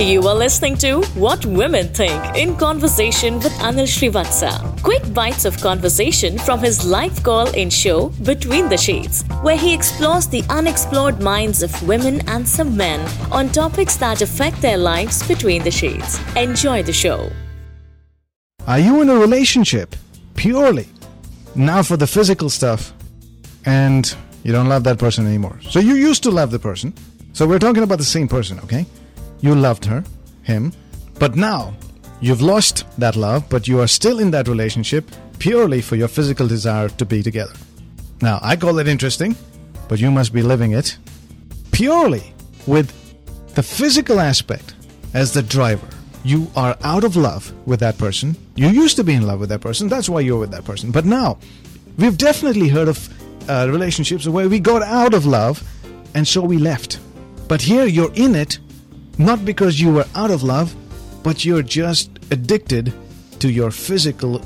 You are listening to What Women Think in conversation with Anil Srivatsa. Quick bites of conversation from his live call in show Between the Shades, where he explores the unexplored minds of women and some men on topics that affect their lives between the shades. Enjoy the show. Are you in a relationship purely now for the physical stuff and you don't love that person anymore? So you used to love the person. So we're talking about the same person, okay? You loved her, him, but now you've lost that love, but you are still in that relationship purely for your physical desire to be together. Now, I call it interesting, but you must be living it purely with the physical aspect as the driver. You are out of love with that person. You used to be in love with that person. That's why you're with that person. But now, we've definitely heard of uh, relationships where we got out of love and so we left. But here you're in it not because you were out of love, but you're just addicted to your physical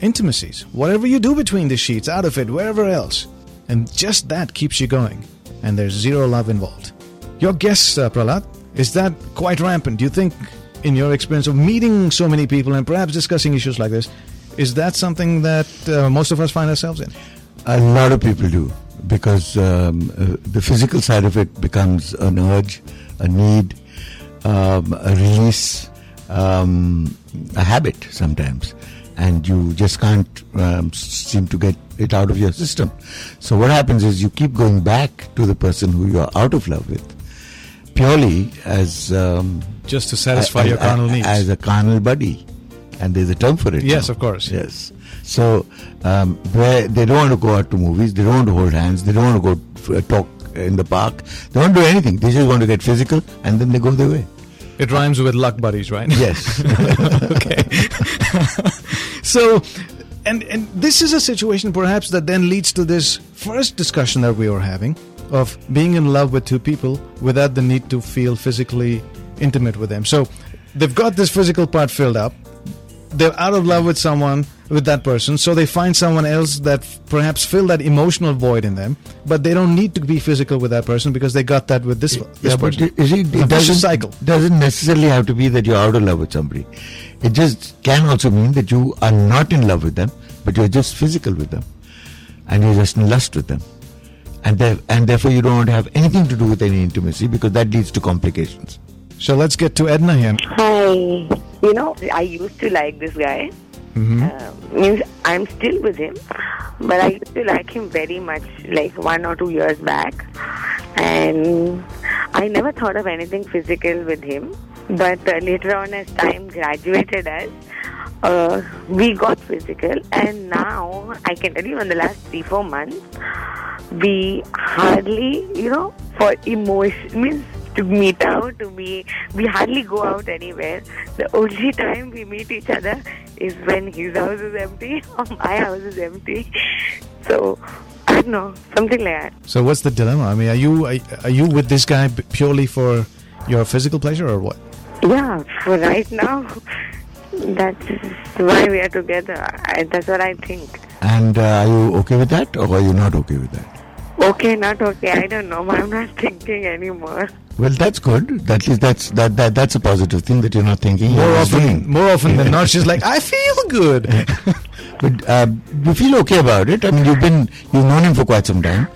intimacies. Whatever you do between the sheets, out of it, wherever else. And just that keeps you going. And there's zero love involved. Your guess, uh, Prahlad, is that quite rampant? Do you think, in your experience of meeting so many people and perhaps discussing issues like this, is that something that uh, most of us find ourselves in? A lot of people do because um, uh, the physical side of it becomes an urge, a need, um, release, um, a habit sometimes, and you just can't um, seem to get it out of your system. So what happens is you keep going back to the person who you are out of love with, purely as um, Just to satisfy a- your carnal needs. as a carnal buddy, and there's a term for it. Yes, now. of course. Yes. So um, they don't want to go out to movies, they don't want to hold hands, they don't want to go talk in the park, they don't do anything. They just want to get physical, and then they go their way. It rhymes with luck buddies, right? Yes. okay. so, and and this is a situation perhaps that then leads to this first discussion that we were having of being in love with two people without the need to feel physically intimate with them. So, they've got this physical part filled up. They're out of love with someone, with that person, so they find someone else that perhaps fill that emotional void in them, but they don't need to be physical with that person because they got that with this, this yeah, but person. it, you see, it doesn't, cycle. doesn't necessarily have to be that you're out of love with somebody. It just can also mean that you are not in love with them, but you're just physical with them, and you're just in lust with them, and there, and therefore you don't want to have anything to do with any intimacy because that leads to complications. So let's get to Edna here. Hi. You know, I used to like this guy. Uh, means I'm still with him, but I used to like him very much, like one or two years back. And I never thought of anything physical with him. But uh, later on, as time graduated us, uh, we got physical. And now, I can tell you, in the last three, four months, we hardly, you know, for emotion means to meet out, to be, we hardly go out anywhere. The only time we meet each other is when his house is empty or my house is empty. So, I don't know, something like that. So what's the dilemma? I mean, are you are, are you with this guy purely for your physical pleasure or what? Yeah, for right now, that's why we are together. I, that's what I think. And uh, are you okay with that, or are you not okay with that? Okay, not okay. I don't know. I'm not thinking anymore. Well, that's good. At least that's that, that that's a positive thing that you're not thinking. More you're often, doing. more often than not, she's like, I feel good. But uh, you feel okay about it. I mean, you've been you've known him for quite some time,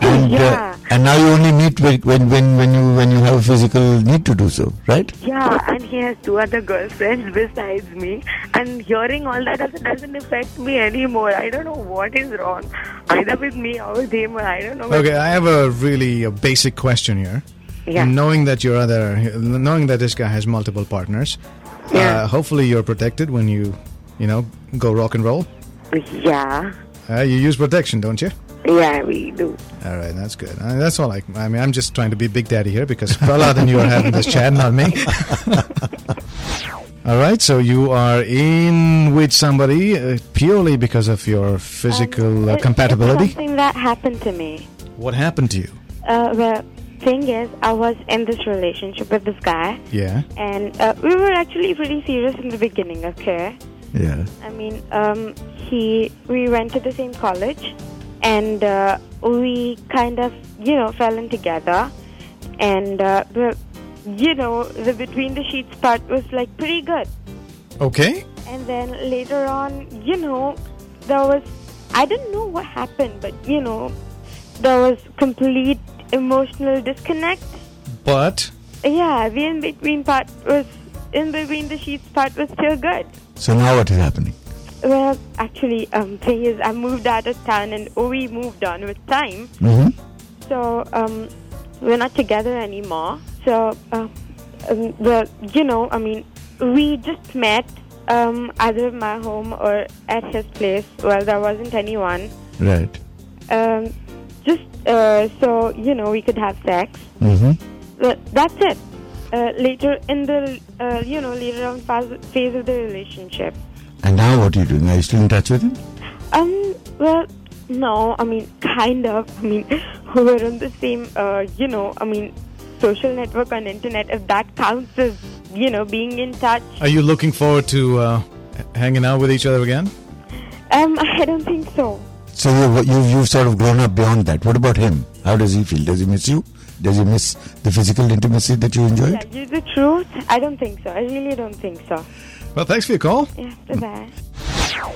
and Yeah. uh, and now you only meet when when when when you when you have a physical need to do so, right? Yeah, and he has two other girlfriends besides me. And hearing all that doesn't, doesn't affect me anymore. I don't know what is wrong. Either with me or with him, or I don't know. okay, I have a really a basic question here. Yeah. Knowing that your other, knowing that this guy has multiple partners, Yeah. uh, hopefully you're protected when you, you know, go rock and roll. Yeah. Uh, you use protection, don't you? Yeah, we do. All right, that's good. Uh, that's all I. I mean, I'm just trying to be Big Daddy here because Prahlad and you are having this chat, not me. all right, so you are in with somebody uh, purely because of your physical uh, It- compatibility. Something that happened to me. What happened to you? Uh, thing is, I was in this relationship with this guy, Yeah. and uh, we were actually pretty serious in the beginning. Okay, Yeah. I mean, um, he we went to the same college, and uh, we kind of you know fell in together, and uh, we you know, the between the sheets part was like pretty good. Okay. And then later on, you know, there was, I didn't know what happened, but you know, there was complete emotional disconnect. But Yeah, the in between part was, in between the sheets part was still good. So now what is happening? Well, actually, um, thing is, I moved out of town and we moved on with time. hmm So, um, we're not together anymore. So, uh, um, the, you know, I mean, we just met um, either at my home or at his place. Well, there wasn't anyone. Right. Um, uh, so, you know, we could have sex. hmm But that's it. Uh, later in the, uh, you know, later on phase, phase of the relationship. And now what are you doing? Are you still in touch with him? Um, well, no, I mean, kind of. I mean, we're on the same, uh, you know, I mean, social network on internet, if that counts as, you know, being in touch. are you looking forward to uh, hanging out with each other again? Um, I don't think so. So you you you've sort of grown up beyond that. What about him? How does he feel? Does he miss you? Does he miss the physical intimacy that you enjoyed? Yeah, you the truth? I don't think so. I really don't think so. Well, thanks for your call. Yeah, bye-bye.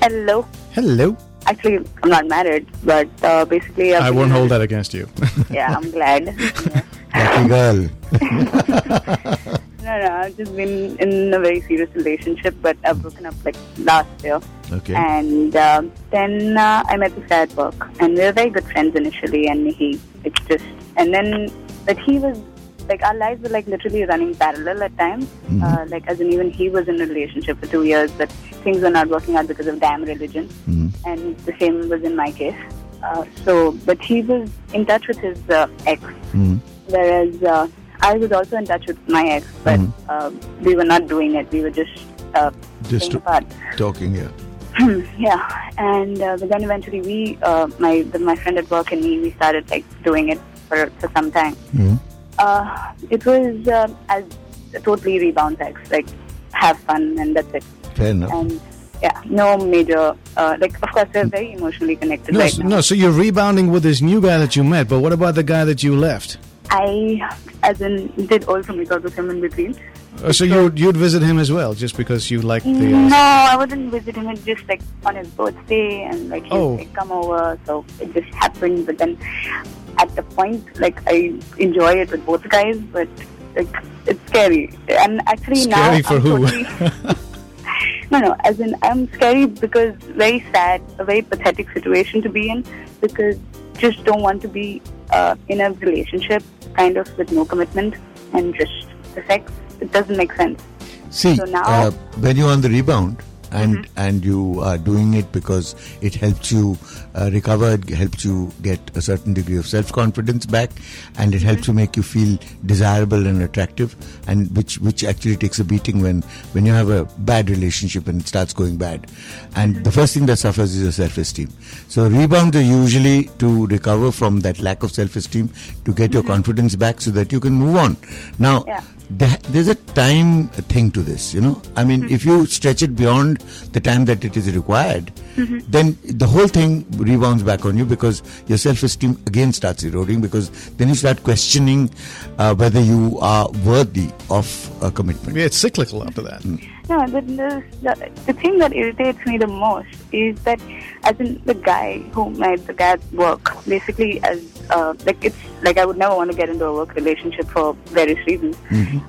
Hello. Hello. Actually, I'm not married, but uh, basically, I've I won't hold that against you. Yeah, I'm glad. Lucky girl. No, no, I've just been in a very serious relationship, but I've broken up like last year. Okay. And um then uh, I met this guy at work, and we were very good friends initially. And he, it's just, and then, but he was like our lives were like literally running parallel at times. Uh, like as in even he was in a relationship for two years, but things were not working out because of damn religion. Mhm. And the same was in my case. Uh, so, but he was in touch with his uh, ex, Mhm. whereas uh, I was also in touch with my ex, but Mhm. uh, we were not doing it. We were just uh, Just apart. Talking here. yeah, and uh, but then eventually we, uh, my the, my friend at work and me, we started like doing it for for some time. Mhm. Uh, it was uh, as a totally rebound sex, like have fun and that's it. Fair enough. And yeah, no major uh, like of course they're very emotionally connected No, right s- now. no. So you're rebounding with this new guy that you met, but what about the guy that you left? I, as in, did also make out with him in between. Uh, so you you'd visit him as well, just because you liked the. Uh, No, I wouldn't visit him. It just like on his birthday, and like he Oh. like, come over. So it just happened. But then, at the point, like I enjoy it with both guys, but like it's scary. And actually now, Scary for I'm who? totally- no, no. As in, I'm scary because very sad, a very pathetic situation to be in because just don't want to be uh, in a relationship, kind of with no commitment and just the sex. It doesn't make sense. See, So now- uh, when you're on the rebound and Mm-hmm. and you are doing it because it helps you uh, recover, it helps you get a certain degree of self confidence back, and it helps you make you feel desirable and attractive, and which which actually takes a beating when when you have a bad relationship and it starts going bad, and the first thing that suffers is your self esteem. So rebounds are usually to recover from that lack of self esteem, to get your confidence back, so that you can move on. Now Yeah. there's a time thing to this, you know. I mean, if you stretch it beyond the time that it is required, then the whole thing rebounds back on you because your self-esteem again starts eroding because then you start questioning uh, whether you are worthy of a commitment. yeah, it's cyclical after that. No, the, the, the, the thing that irritates me the most is that, as in the guy who made the guy work, basically, as uh, like it's like I would never want to get into a work relationship for various reasons.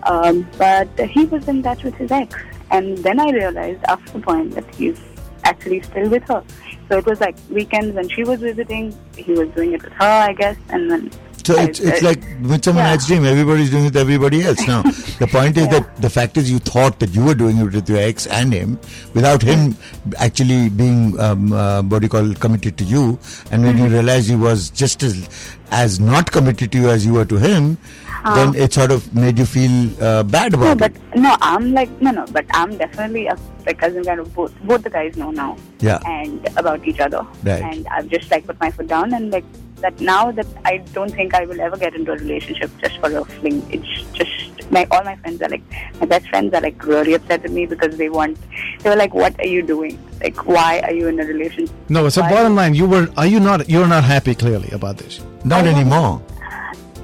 Um, but he was in touch with his ex, and then I realized after the point that he's actually still with her. So it was like weekends when she was visiting, he was doing it with her, I guess, and then. So it's, it's I- like Midsummer Yeah. Night's Dream. Everybody's doing it with everybody else. Now, the point is Yeah. that the fact is you thought that you were doing it with your ex and him without him actually being, um, uh, what do you call, committed to you. And when you Mm-hmm. realized he was just as, as not committed to you as you were to him, then it sort of made you feel uh, bad No, about but it. no, I'm like no, no, but I'm definitely a like as in kind of both. Both the guys know now, Yeah. and about each other, Right. and I've just like put my foot down and like that now that I don't think I will ever get into a relationship just for a fling. It's just my all my friends are like my best friends are like really upset with me because they want they were like, what are you doing? Like, why are you in a relationship? No, it's a Why- bottom line. You were. Are you not? You're not happy clearly about this. Not I anymore.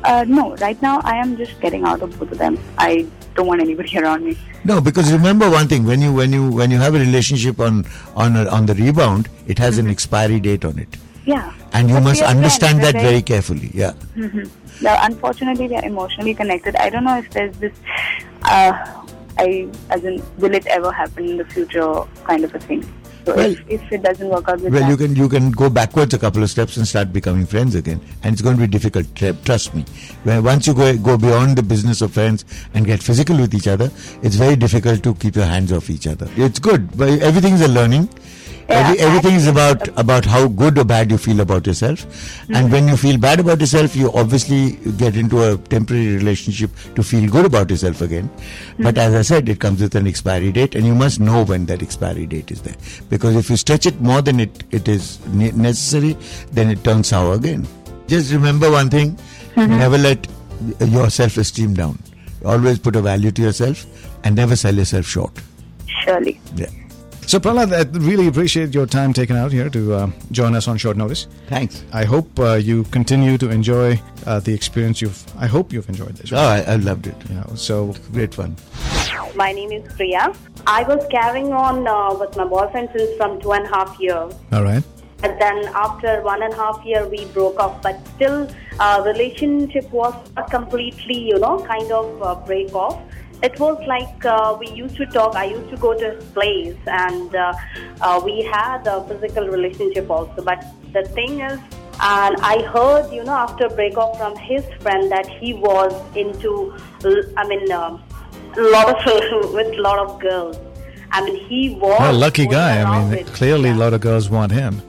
Uh, no, right now I am just getting out of both of them. I don't want anybody around me. No, because remember one thing: when you when you when you have a relationship on on a, on the rebound, it has an expiry date on it, Yeah. and you But must understand friends, that very carefully. Yeah. Now, unfortunately, we are emotionally connected. I don't know if there's this, uh, I as in, will it ever happen in the future kind of a thing. So Well- if, if it doesn't work out Well, that, you can you can go backwards a couple of steps and start becoming friends again, and it's going to be difficult. Trust me. Where once you go go beyond the business of friends and get physical with each other, it's very difficult to keep your hands off each other. It's good, but everything is a learning. Every, everything is about about how good or bad you feel about yourself, Mm-hmm. and when you feel bad about yourself, you obviously get into a temporary relationship to feel good about yourself again. Mm-hmm. But as I said, it comes with an expiry date, and you must know when that expiry date is there. Because if you stretch it more than it, it is ne- necessary, then it turns sour again. Just remember one thing: Mm-hmm. never let your self-esteem down. Always put a value to yourself, and never sell yourself short. surely. Yeah. So, Prahlad, I really appreciate your time taken out here to uh, join us on short notice. Thanks. I hope uh, you continue to enjoy uh, the experience you've. I hope you've enjoyed this. Oh, I, I loved it. You know, so Great fun. My name is Priya. I was carrying on uh, with my boyfriend since from two and a half years. all right. And then after one and a half year, we broke up. But still, uh, relationship was not completely, you know, kind of uh, break off. It was like uh, we used to talk. I used to go to his place, and uh, uh, we had a physical relationship also. But the thing is, and I heard, you know, after break off from his friend that he was into, I mean, um lot of with lot of girls. I mean, he was. Well, lucky guy. I mean, clearly a lot of girls want him.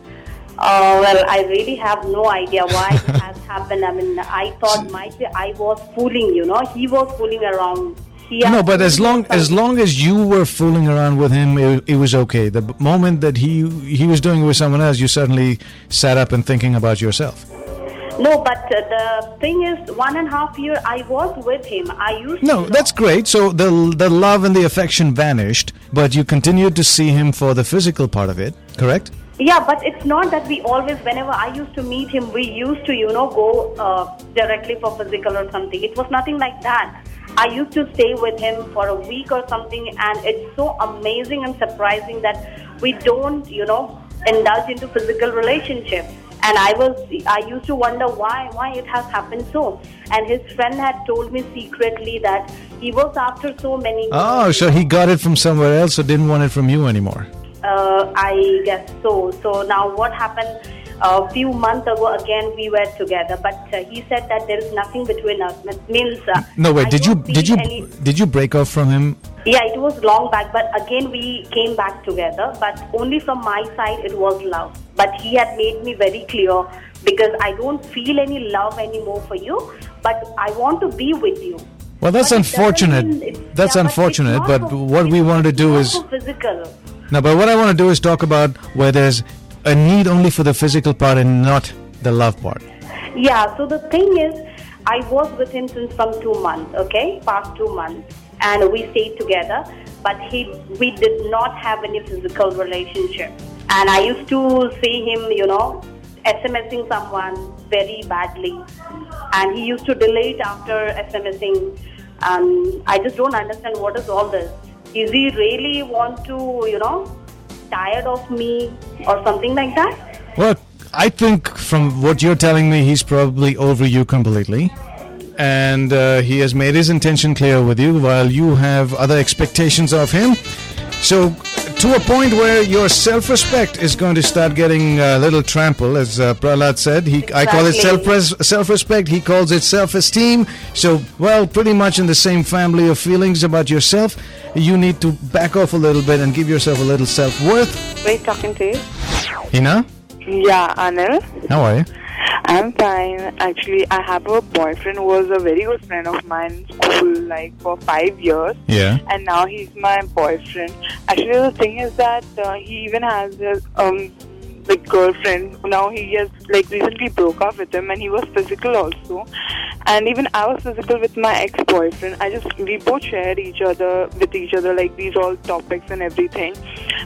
Uh, well, I really have no idea why it has happened. I mean, I thought might be I was fooling, you know. He was fooling around. No, but as long as long as you were fooling around with him, it, it was okay. The moment that he he was doing it with someone else, you suddenly sat up and thinking about yourself. No, but uh, the thing is, one and a half year I was with him. I used No, that's great. So the the love and the affection vanished, but you continued to see him for the physical part of it, correct? Yeah, but it's not that we always, whenever I used to meet him, we used to, you know, go uh, directly for physical or something. It was nothing like that. I used to stay with him for a week or something, and it's so amazing and surprising that we don't, you know, indulge into physical relationship. And I was, I used to wonder why, why it has happened so. And his friend had told me secretly that he was after so many. Oh, so he got it from somewhere else, so didn't want it from you anymore. Uh, I guess so. So now what happened? A few months ago, again we were together, but uh, he said that there is nothing between us. It means uh, No, wait. I Did you did you any- did you break off from him? yeah, it was long back, but again we came back together. But only from my side, it was love. But he had made me very clear because I don't feel any love anymore for you, but I want to be with you. Well, that's But unfortunate. That's yeah, unfortunate. not But what we wanted to do is physical. no. But what I want to do is talk about where there's a need only for the physical part and not the love part. Yeah, so the thing is, I was with him since from two months, okay, past two months, and we stayed together, but he, we did not have any physical relationship. And I used to see him, you know, SMSing someone very badly, and he used to delete after SMSing. Um, I just don't understand what is all this. Is he really want to, you know, tired of me or something like that? Well, I think from what you're telling me, he's probably over you completely. And uh, he has made his intention clear with you while you have other expectations of him. So, to a point where your self respect is going to start getting a little trampled, as uh, Prahlad said. He, I call it self self respect, he calls it self esteem. So, well, pretty much in the same family of feelings about yourself. You need to back off a little bit and give yourself a little self worth. Great talking to you. Hina, Yeah, Anil. how are you? I'm fine. Actually, I have a boyfriend who was a very good friend of mine in school, like for five years. Yeah. and now he's my boyfriend. Actually, the thing is that uh, he even has a um like girlfriend. Now he has like recently broke up with him, and he was physical also. And even I was physical with my ex-boyfriend. I just we both shared each other with each other like these all topics and everything.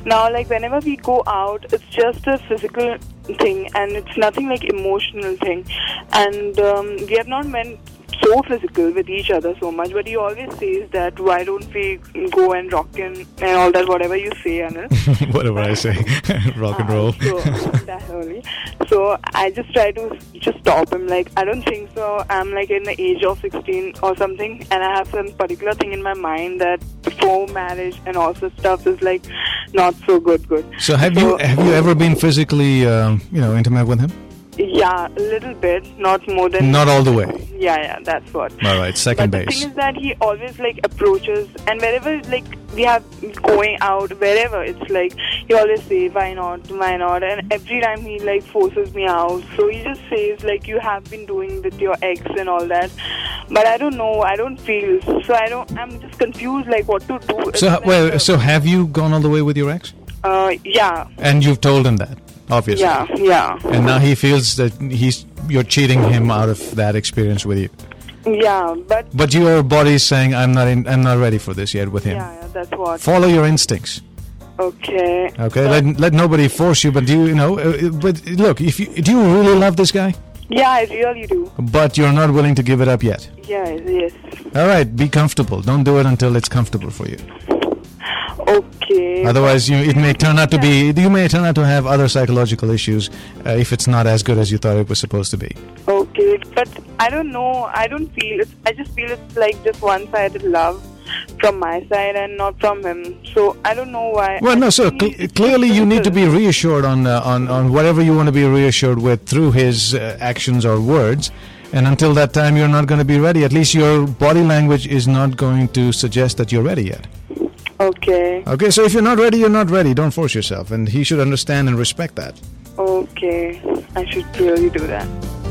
Now, like whenever we go out, it's just a physical thing, and it's nothing like emotional thing. And um, we have not met so physical with each other so much, but he always says that why don't we go and rock and, and all that, whatever you say, Anil. Whatever I say, rock and roll. So, that only. So I just try to just stop him. Like I don't think so. I'm like in the age of 16 or something, and I have some particular thing in my mind that before marriage and all this stuff is like not so good. Good. So have you have you ever been physically, um, you know, intimate with him? Yeah, a little bit, not more than. Not all the way. Yeah, yeah, that's what. All right, second but base. the thing is that he always like approaches, and wherever like we have going out, wherever it's like he always say why not, why not, and every time he like forces me out. So he just says like you have been doing with your ex and all that, but I don't know, I don't feel. So I don't. I'm just confused like what to do. So well, so have you gone all the way with your ex? uh, yeah, And you've told him that, obviously. yeah, yeah, And now he feels that he's you're cheating him out of that experience with you. yeah, but But your body is saying, "I'm not in, I'm not ready for this yet with him." yeah, yeah, that's what. Follow your instincts. Okay. Okay, let, let nobody force you. But do you, you know? Uh, but look, if you do, you really love this guy, Yeah, I really do. but you're not willing to give it up yet. Yeah, yes. All right, be comfortable. Don't do it until it's comfortable for you. Okay. Otherwise, you it may turn out to be you may turn out to have other psychological issues uh, if it's not as good as you thought it was supposed to be. Okay, but I don't know. I don't feel it. I just feel it's like just one-sided love from my side and not from him. So I don't know why. Well, no. So cl- clearly, you need to be reassured on uh, on on whatever you want to be reassured with through his uh, actions or words. And until that time, you're not going to be ready. At least your body language is not going to suggest that you're ready yet. Okay. Okay, so if you're not ready, you're not ready. Don't force yourself, and he should understand and respect that. Okay. I should really do that.